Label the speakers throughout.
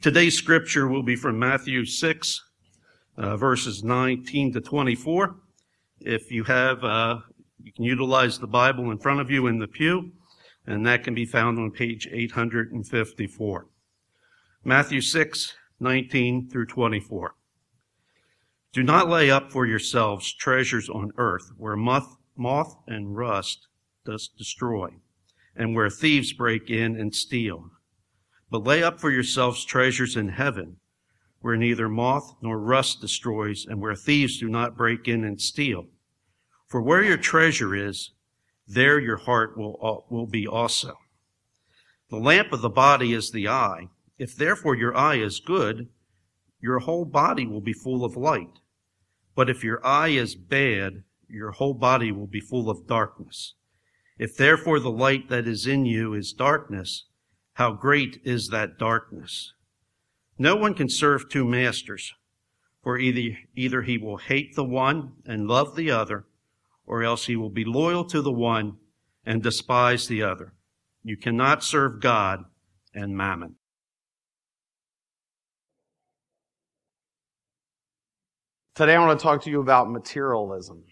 Speaker 1: Today's scripture will be from Matthew 6, uh, verses 19 to 24. If you have, uh, you can utilize the Bible in front of you in the pew, and that can be found on page 854. Matthew 6, 19 through 24. Do not lay up for yourselves treasures on earth where moth, moth and rust does destroy, and where thieves break in and steal. But lay up for yourselves treasures in heaven where neither moth nor rust destroys, and where thieves do not break in and steal. For where your treasure is, there your heart will, uh, will be also. The lamp of the body is the eye. If therefore your eye is good, your whole body will be full of light. But if your eye is bad, your whole body will be full of darkness. If therefore the light that is in you is darkness, how great is that darkness? No one can serve two masters, for either, either he will hate the one and love the other, or else he will be loyal to the one and despise the other. You cannot serve God and mammon.
Speaker 2: Today I want to talk to you about materialism.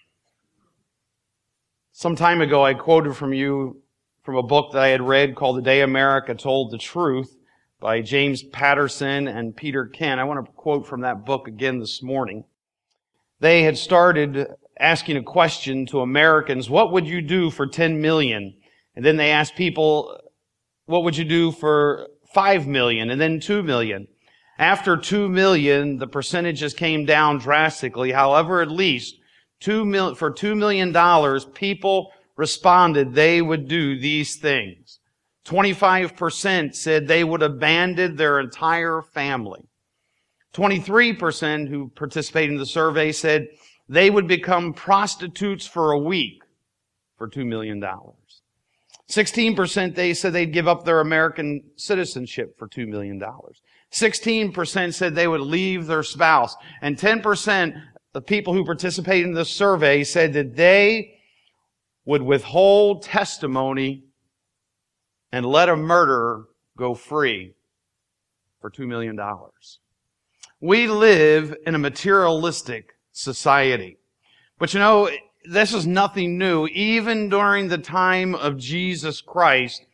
Speaker 2: Some time ago I quoted from you from a book that I had read called The Day America Told the Truth by James Patterson and Peter Kent. I want to quote from that book again this morning. They had started asking a question to Americans, what would you do for 10 million? And then they asked people, what would you do for 5 million? And then 2 million. After 2 million, the percentages came down drastically. However, at least two mil- for $2 million, people responded they would do these things. 25% said they would abandon their entire family. 23% who participated in the survey said they would become prostitutes for a week for $2 million. 16% they said they'd give up their American citizenship for $2 million. 16% said they would leave their spouse. And 10% of people who participated in the survey said that they would withhold testimony and let a murderer go free for $2 million. We live in a materialistic society. But you know, this is nothing new. Even during the time of Jesus Christ,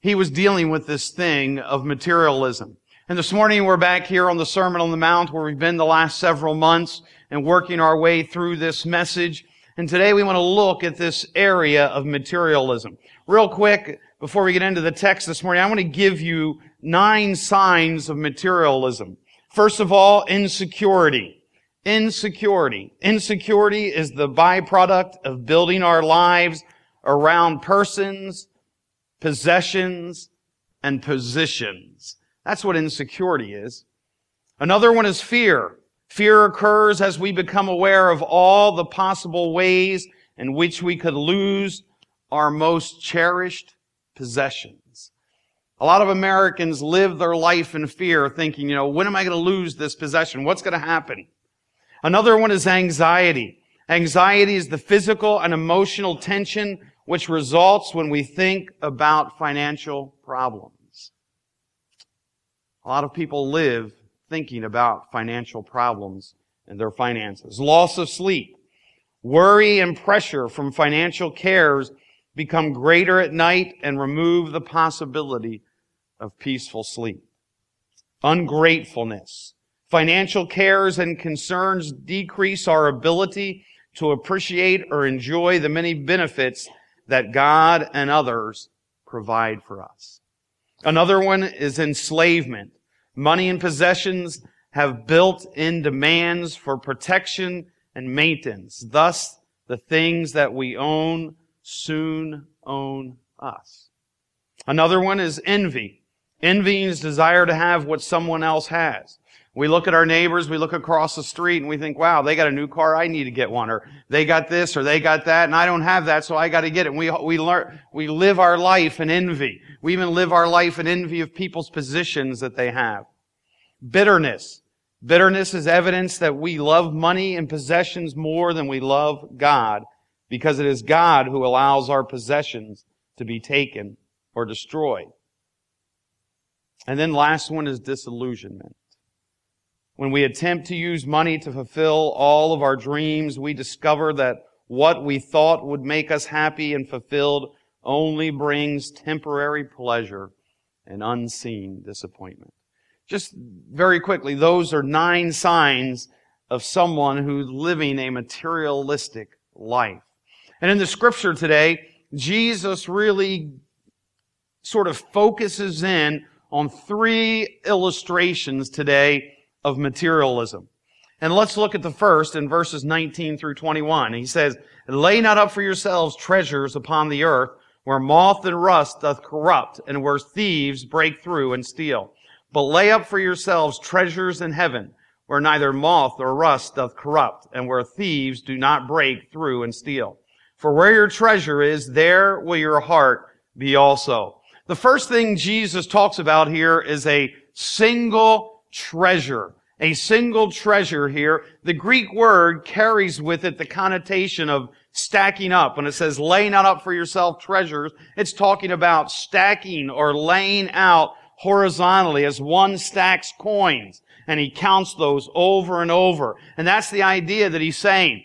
Speaker 2: he was dealing with this thing of materialism. And this morning we're back here on the Sermon on the Mount where we've been the last several months and working our way through this message. And today we want to look at this area of materialism. Real quick, before we get into the text this morning, I want to give you nine signs of materialism. First of all, insecurity. Insecurity. Insecurity is the byproduct of building our lives around persons, possessions, and positions. That's what insecurity is. Another one is fear. Fear occurs as we become aware of all the possible ways in which we could lose our most cherished possessions. A lot of Americans live their life in fear, thinking, you know, when am I going to lose this possession? What's going to happen? Another one is anxiety. Anxiety is the physical and emotional tension which results when we think about financial problems. A lot of people live thinking about financial problems and their finances. Loss of sleep. Worry and pressure from financial cares become greater at night and remove the possibility of peaceful sleep. Ungratefulness. Financial cares and concerns decrease our ability to appreciate or enjoy the many benefits that God and others provide for us. Another one is enslavement. Money and possessions have built-in demands for protection and maintenance. Thus, the things that we own soon own us. Another one is envy. Envy is desire to have what someone else has. We look at our neighbors, we look across the street and we think, wow, they got a new car, I need to get one, or they got this, or they got that, and I don't have that, so I got to get it. And we, we learn, we live our life in envy. We even live our life in envy of people's positions that they have. Bitterness. Bitterness is evidence that we love money and possessions more than we love God because it is God who allows our possessions to be taken or destroyed. And then last one is disillusionment. When we attempt to use money to fulfill all of our dreams, we discover that what we thought would make us happy and fulfilled only brings temporary pleasure and unseen disappointment. Just very quickly, those are nine signs of someone who's living a materialistic life. And in the scripture today, Jesus really sort of focuses in on three illustrations today of materialism. And let's look at the first in verses 19 through 21. He says, Lay not up for yourselves treasures upon the earth, where moth and rust doth corrupt, and where thieves break through and steal. But lay up for yourselves treasures in heaven, where neither moth nor rust doth corrupt, and where thieves do not break through and steal. For where your treasure is, there will your heart be also. The first thing Jesus talks about here is a single treasure. A single treasure here. The Greek word carries with it the connotation of stacking up. When it says lay not up for yourself treasures, it's talking about stacking or laying out horizontally as one stacks coins. And he counts those over and over. And that's the idea that he's saying.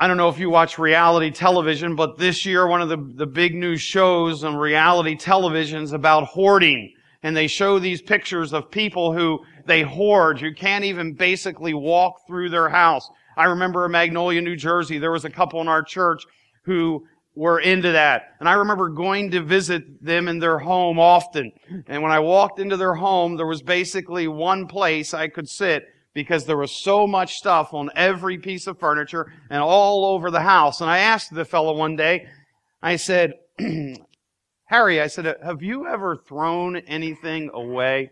Speaker 2: I don't know if you watch reality television, but this year one of the, the big new shows on reality television is about hoarding. And they show these pictures of people who they hoard. You can't even basically walk through their house. I remember in Magnolia, New Jersey, there was a couple in our church who were into that. And I remember going to visit them in their home often. And when I walked into their home, there was basically one place I could sit because there was so much stuff on every piece of furniture and all over the house. And I asked the fellow one day, I said, Harry, I said, have you ever thrown anything away?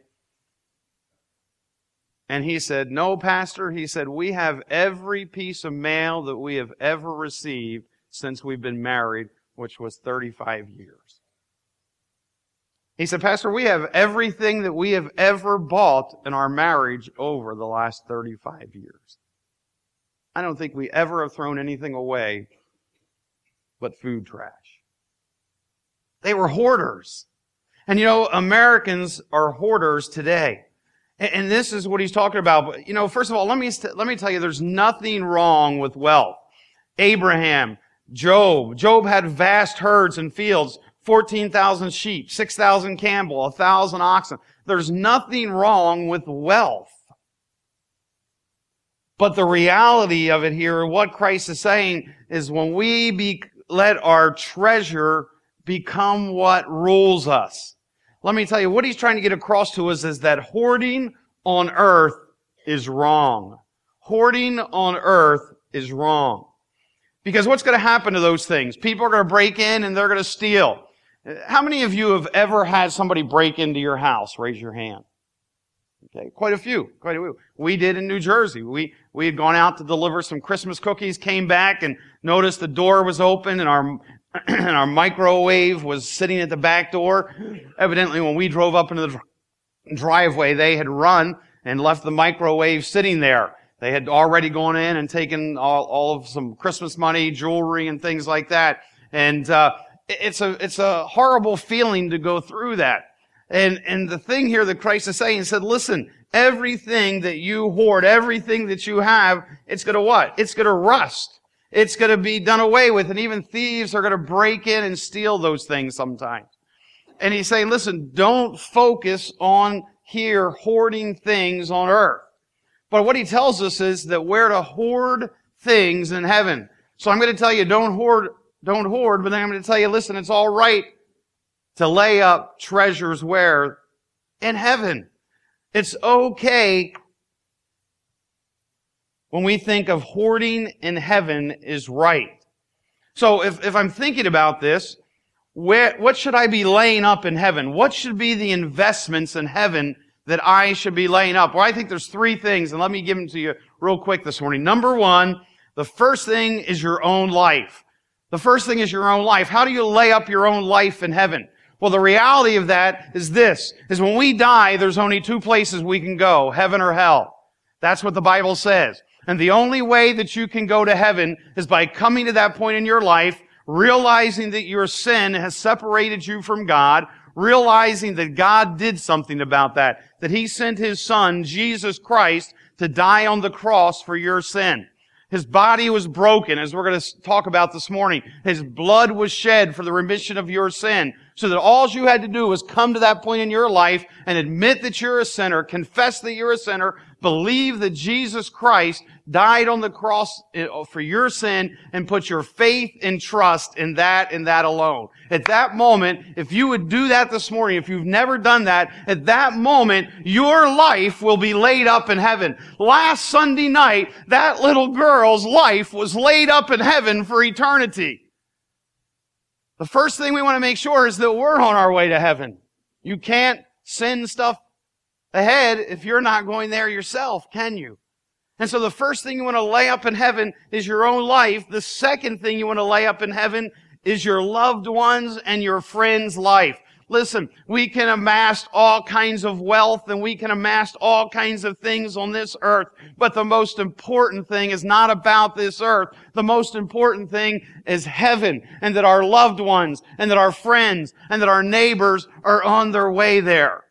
Speaker 2: And he said, no, pastor. He said, we have every piece of mail that we have ever received since we've been married, which was 35 years. He said, Pastor, we have everything that we have ever bought in our marriage over the last 35 years. I don't think we ever have thrown anything away but food trash. They were hoarders. And you know, Americans are hoarders today. And this is what he's talking about. You know, first of all, let me, let me tell you, there's nothing wrong with wealth. Abraham, Job, Job had vast herds and fields. 14,000 sheep, 6,000 camel, 1,000 oxen. There's nothing wrong with wealth. But the reality of it here, what Christ is saying is when we be, let our treasure become what rules us. Let me tell you, what he's trying to get across to us is that hoarding on earth is wrong. Hoarding on earth is wrong. Because what's going to happen to those things? People are going to break in and they're going to steal. How many of you have ever had somebody break into your house? Raise your hand. Okay, quite a few, quite a few. We did in New Jersey. We, we had gone out to deliver some Christmas cookies, came back and noticed the door was open and our, and our microwave was sitting at the back door. Evidently when we drove up into the driveway, they had run and left the microwave sitting there. They had already gone in and taken all, all of some Christmas money, jewelry and things like that. And, uh, it's a, it's a horrible feeling to go through that. And, and the thing here that Christ is saying, he said, listen, everything that you hoard, everything that you have, it's gonna what? It's gonna rust. It's gonna be done away with, and even thieves are gonna break in and steal those things sometimes. And he's saying, listen, don't focus on here hoarding things on earth. But what he tells us is that we're to hoard things in heaven. So I'm going to tell you, don't hoard don't hoard, but then I'm going to tell you, listen, it's all right to lay up treasures where? In heaven. It's okay when we think of hoarding in heaven is right. So if, if I'm thinking about this, where, what should I be laying up in heaven? What should be the investments in heaven that I should be laying up? Well, I think there's three things, and let me give them to you real quick this morning. Number one, the first thing is your own life. The first thing is your own life. How do you lay up your own life in heaven? Well, the reality of that is this, is when we die, there's only two places we can go, heaven or hell. That's what the Bible says. And the only way that you can go to heaven is by coming to that point in your life, realizing that your sin has separated you from God, realizing that God did something about that, that He sent His Son, Jesus Christ, to die on the cross for your sin. His body was broken, as we're going to talk about this morning. His blood was shed for the remission of your sin. So that all you had to do was come to that point in your life and admit that you're a sinner, confess that you're a sinner, believe that Jesus Christ died on the cross eh, for your sin and put your faith and trust in that and that alone. At that moment, if you would do that this morning, if you've never done that, at that moment, your life will be laid up in heaven. Last Sunday night, that little girl's life was laid up in heaven for eternity. The first thing we want to make sure is that we're on our way to heaven. You can't send stuff ahead if you're not going there yourself, can you? And so the first thing you want to lay up in heaven is your own life. The second thing you want to lay up in heaven is your loved ones and your friends' life. Listen, we can amass all kinds of wealth and we can amass all kinds of things on this earth. But the most important thing is not about this earth. The most important thing is heaven and that our loved ones and that our friends and that our neighbors are on their way there.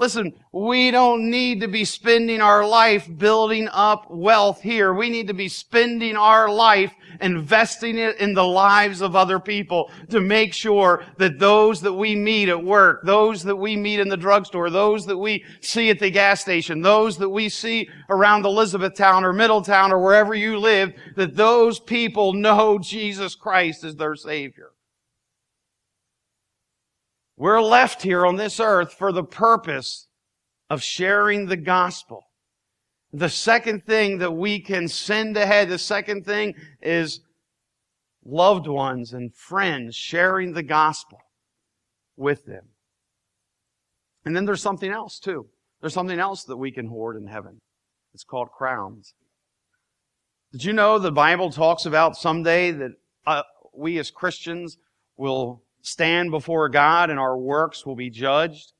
Speaker 2: Listen, we don't need to be spending our life building up wealth here. We need to be spending our life investing it in the lives of other people to make sure that those that we meet at work, those that we meet in the drugstore, those that we see at the gas station, those that we see around Elizabethtown or Middletown or wherever you live, that those people know Jesus Christ as their Savior. We're left here on this earth for the purpose of sharing the gospel. The second thing that we can send ahead, the second thing is loved ones and friends sharing the gospel with them. And then there's something else too. There's something else that we can hoard in heaven. It's called crowns. Did you know the Bible talks about someday that uh, we as Christians will stand before God and our works will be judged.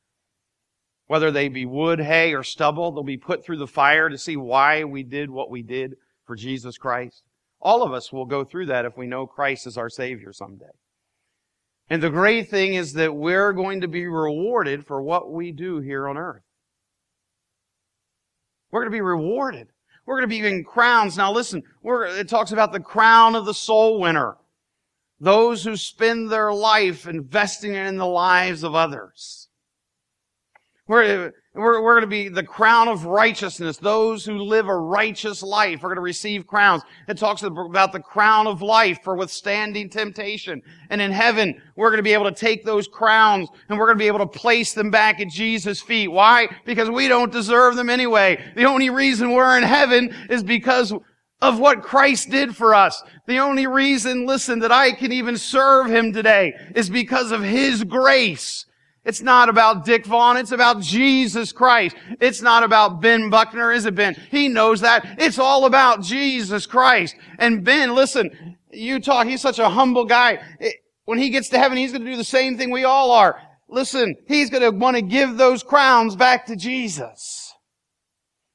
Speaker 2: Whether they be wood, hay, or stubble, they'll be put through the fire to see why we did what we did for Jesus Christ. All of us will go through that if we know Christ is our Savior someday. And the great thing is that we're going to be rewarded for what we do here on earth. We're going to be rewarded. We're going to be given crowns. Now listen, it talks about the crown of the soul winner. Those who spend their life investing in the lives of others. We're, we're, we're going to be the crown of righteousness. Those who live a righteous life are going to receive crowns. It talks about the crown of life for withstanding temptation. And in heaven, we're going to be able to take those crowns and we're going to be able to place them back at Jesus' feet. Why? Because we don't deserve them anyway. The only reason we're in heaven is because of what Christ did for us. The only reason, listen, that I can even serve Him today is because of His grace. It's not about Dick Vaughn. It's about Jesus Christ. It's not about Ben Buckner, is it Ben? He knows that. It's all about Jesus Christ. And Ben, listen, you talk, he's such a humble guy. When he gets to heaven, he's going to do the same thing we all are. Listen, he's going to want to give those crowns back to Jesus.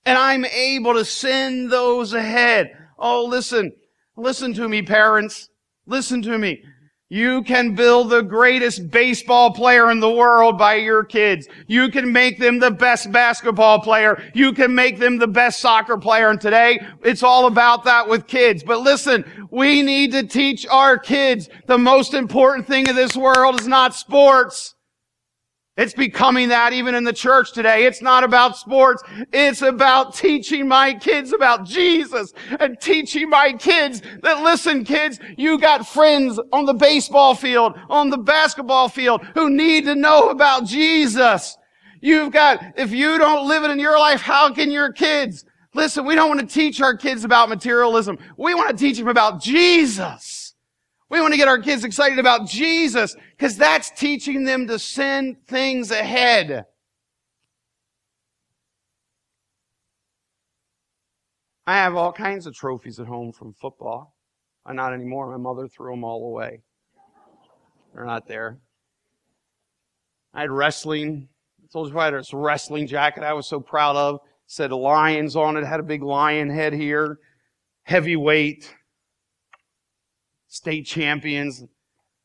Speaker 2: And I'm able to send those ahead. Oh, listen, listen to me, parents. Listen to me. You can build the greatest baseball player in the world by your kids. You can make them the best basketball player. You can make them the best soccer player. And today, it's all about that with kids. But listen, we need to teach our kids the most important thing in this world is not sports. It's becoming that even in the church today. It's not about sports. It's about teaching my kids about Jesus and teaching my kids that listen, kids, you got friends on the baseball field, on the basketball field who need to know about Jesus. You've got, if you don't live it in your life, how can your kids? Listen, we don't want to teach our kids about materialism. We want to teach them about Jesus. We want to get our kids excited about Jesus because that's teaching them to send things ahead. I have all kinds of trophies at home from football. Uh, not anymore. My mother threw them all away. They're not there. I had wrestling. I told you had this wrestling jacket I was so proud of. It said lions on it. Had a big lion head here. Heavyweight state champions.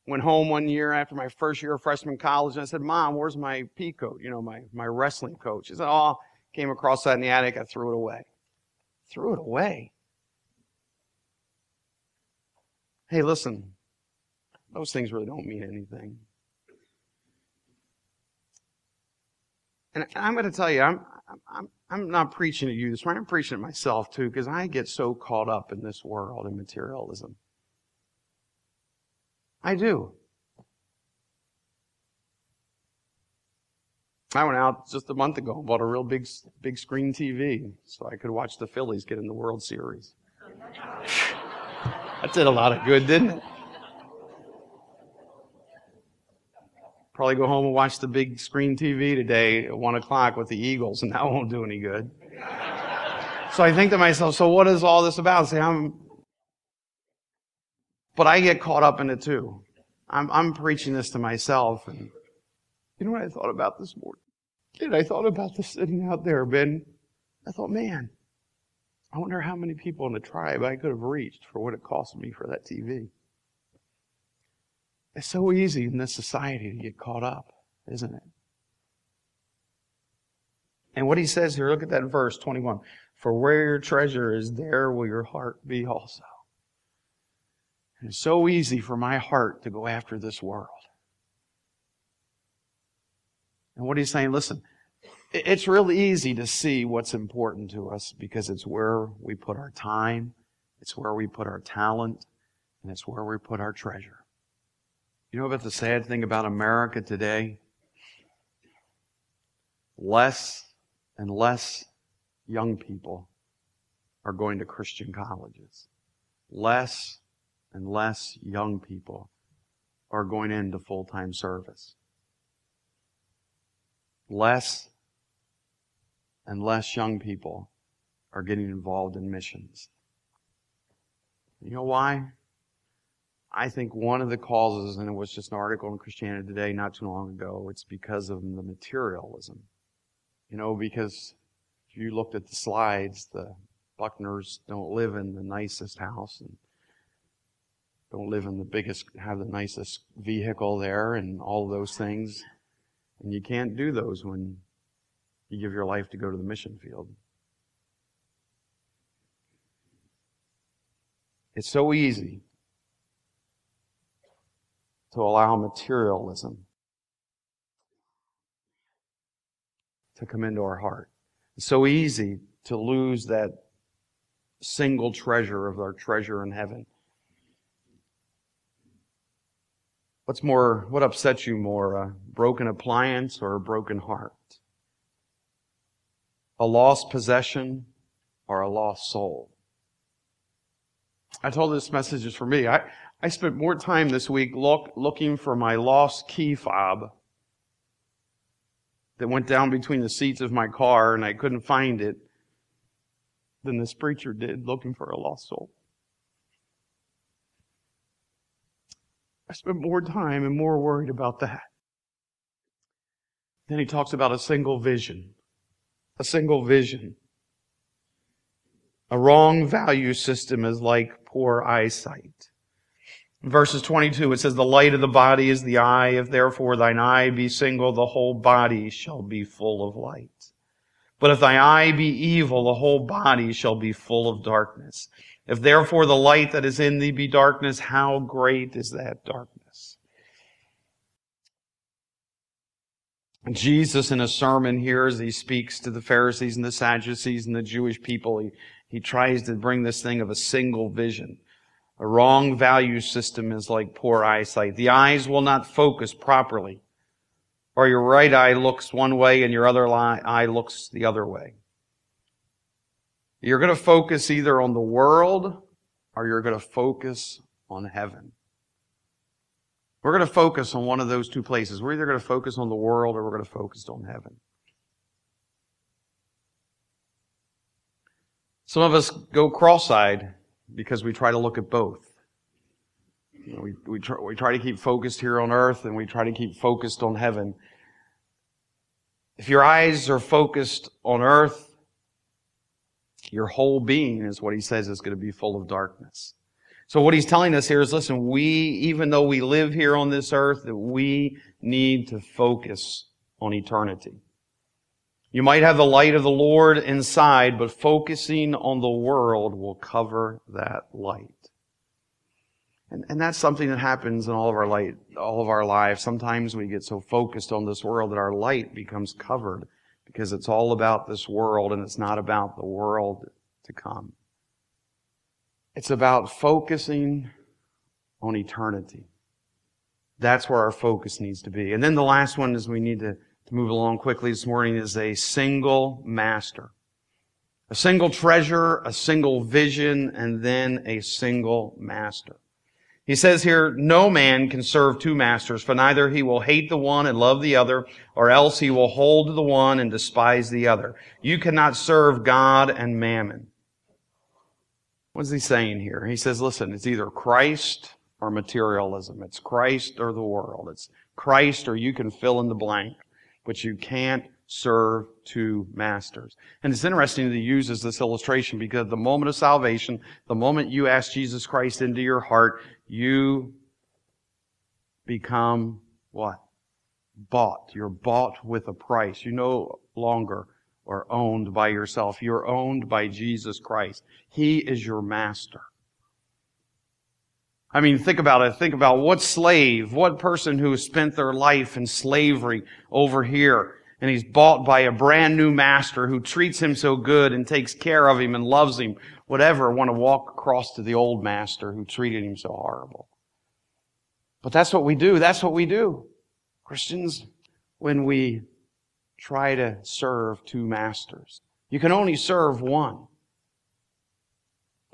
Speaker 2: went home one year after my first year of freshman college and I said, Mom, where's my pea coat? You know, my, my wrestling coat. She said, Oh, came across that in the attic. I threw it away. Threw it away. Hey, listen, those things really don't mean anything. And I'm going to tell you, I'm, I'm, I'm not preaching to you this morning. I'm preaching to myself too, because I get so caught up in this world and materialism. I do. I went out just a month ago and bought a real big, big screen TV so I could watch the Phillies get in the World Series. that did a lot of good, didn't it? Probably go home and watch the big screen TV today at one o'clock with the Eagles, and that won't do any good. so I think to myself, so what is all this about? See, I'm, but I get caught up in it too. I'm, I'm preaching this to myself, and you know what I thought about this morning? And I thought about this sitting out there, Ben. I thought, man, I wonder how many people in the tribe I could have reached for what it cost me for that TV. It's so easy in this society to get caught up, isn't it? And what he says here, look at that verse 21. For where your treasure is, there will your heart be also. And it's so easy for my heart to go after this world. And what he's saying, listen, it's really easy to see what's important to us because it's where we put our time, it's where we put our talent, and it's where we put our treasure. You know about the sad thing about America today? Less and less young people are going to Christian colleges. Less and less young people are going into full time service. Less and less young people are getting involved in missions. You know why? I think one of the causes, and it was just an article in Christianity Today not too long ago, it's because of the materialism. You know, because if you looked at the slides, the Buckners don't live in the nicest house and don't live in the biggest, have the nicest vehicle there and all those things. And you can't do those when you give your life to go to the mission field. It's so easy to allow materialism to come into our heart. It's so easy to lose that single treasure of our treasure in heaven. What's more, what upsets you more, a broken appliance or a broken heart? A lost possession or a lost soul? I told this message is for me. I, I spent more time this week look, looking for my lost key fob that went down between the seats of my car and I couldn't find it than this preacher did looking for a lost soul. I spent more time and more worried about that. Then he talks about a single vision. A single vision. A wrong value system is like poor eyesight. In verses 22, it says, The light of the body is the eye. If therefore thine eye be single, the whole body shall be full of light. But if thy eye be evil, the whole body shall be full of darkness. If therefore the light that is in thee be darkness, how great is that darkness? Jesus in a sermon here as he speaks to the Pharisees and the Sadducees and the Jewish people, he, he tries to bring this thing of a single vision. A wrong value system is like poor eyesight. The eyes will not focus properly. Or your right eye looks one way and your other eye looks the other way. You're going to focus either on the world or you're going to focus on heaven. We're going to focus on one of those two places. We're either going to focus on the world or we're going to focus on heaven. Some of us go cross-eyed because we try to look at both. You know, we, we, try, we try to keep focused here on earth and we try to keep focused on heaven. If your eyes are focused on earth, your whole being is what he says is going to be full of darkness. So what he's telling us here is, listen, we, even though we live here on this earth, that we need to focus on eternity. You might have the light of the Lord inside, but focusing on the world will cover that light. And, and that's something that happens in all of our light, all of our lives. Sometimes we get so focused on this world that our light becomes covered because it's all about this world and it's not about the world to come. It's about focusing on eternity. That's where our focus needs to be. And then the last one is we need to, to move along quickly this morning is a single master. A single treasure, a single vision, and then a single master. He says here, no man can serve two masters, for neither he will hate the one and love the other, or else he will hold the one and despise the other. You cannot serve God and mammon. What's he saying here? He says, listen, it's either Christ or materialism. It's Christ or the world. It's Christ or you can fill in the blank, but you can't serve two masters. And it's interesting that he uses this illustration because the moment of salvation, the moment you ask Jesus Christ into your heart, you become what? Bought. You're bought with a price. You no longer or owned by yourself. You're owned by Jesus Christ. He is your master. I mean, think about it. Think about what slave, what person who spent their life in slavery over here, and he's bought by a brand new master who treats him so good and takes care of him and loves him, would ever want to walk across to the old master who treated him so horrible. But that's what we do. That's what we do. Christians, when we try to serve two masters. You can only serve one.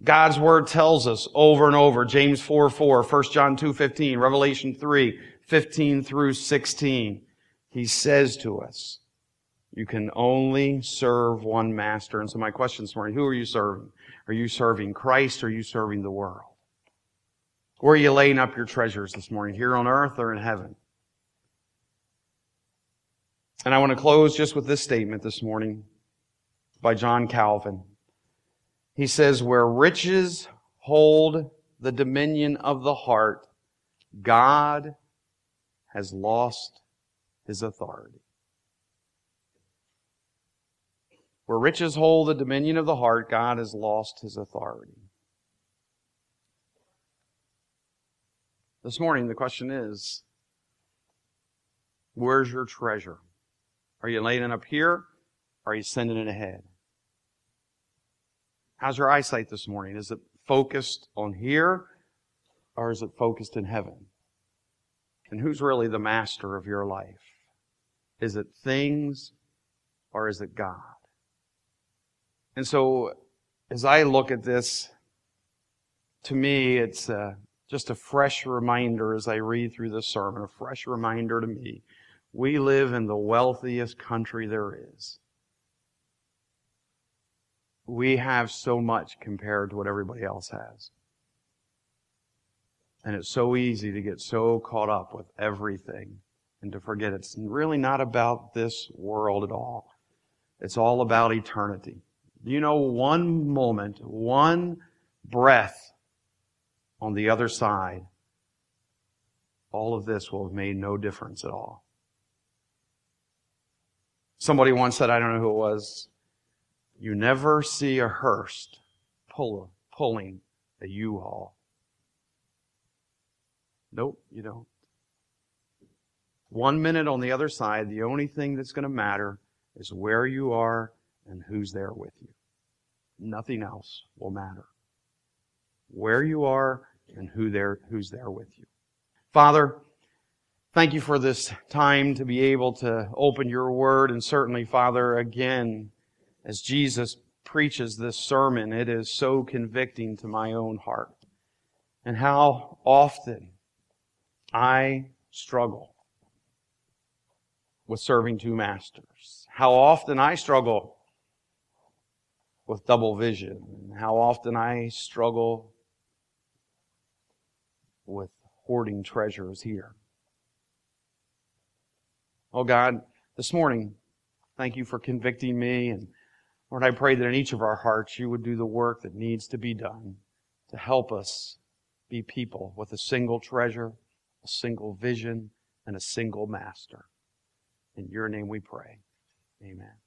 Speaker 2: God's word tells us over and over, James 4, 4, 1 John 2, 15, Revelation 3, 15 through 16. He says to us, you can only serve one master. And so my question this morning, who are you serving? Are you serving Christ or are you serving the world? Where are you laying up your treasures this morning? Here on earth or in heaven? And I want to close just with this statement this morning by John Calvin. He says, where riches hold the dominion of the heart, God has lost his authority. Where riches hold the dominion of the heart, God has lost his authority. This morning, the question is, where's your treasure? Are you laying it up here? Are you sending it ahead? How's your eyesight this morning? Is it focused on here or is it focused in heaven? And who's really the master of your life? Is it things or is it God? And so, as I look at this, to me, it's uh, just a fresh reminder as I read through this sermon, a fresh reminder to me we live in the wealthiest country there is. We have so much compared to what everybody else has. And it's so easy to get so caught up with everything and to forget it's really not about this world at all. It's all about eternity. You know, one moment, one breath on the other side, all of this will have made no difference at all. Somebody once said, I don't know who it was, you never see a hearse pull, pulling a U-Haul. Nope, you don't. One minute on the other side, the only thing that's going to matter is where you are and who's there with you. Nothing else will matter. Where you are and who there, who's there with you. Father, Thank you for this time to be able to open your word. And certainly, Father, again, as Jesus preaches this sermon, it is so convicting to my own heart. And how often I struggle with serving two masters. How often I struggle with double vision. And how often I struggle with hoarding treasures here. Oh God, this morning, thank you for convicting me. And Lord, I pray that in each of our hearts you would do the work that needs to be done to help us be people with a single treasure, a single vision, and a single master. In your name we pray. Amen.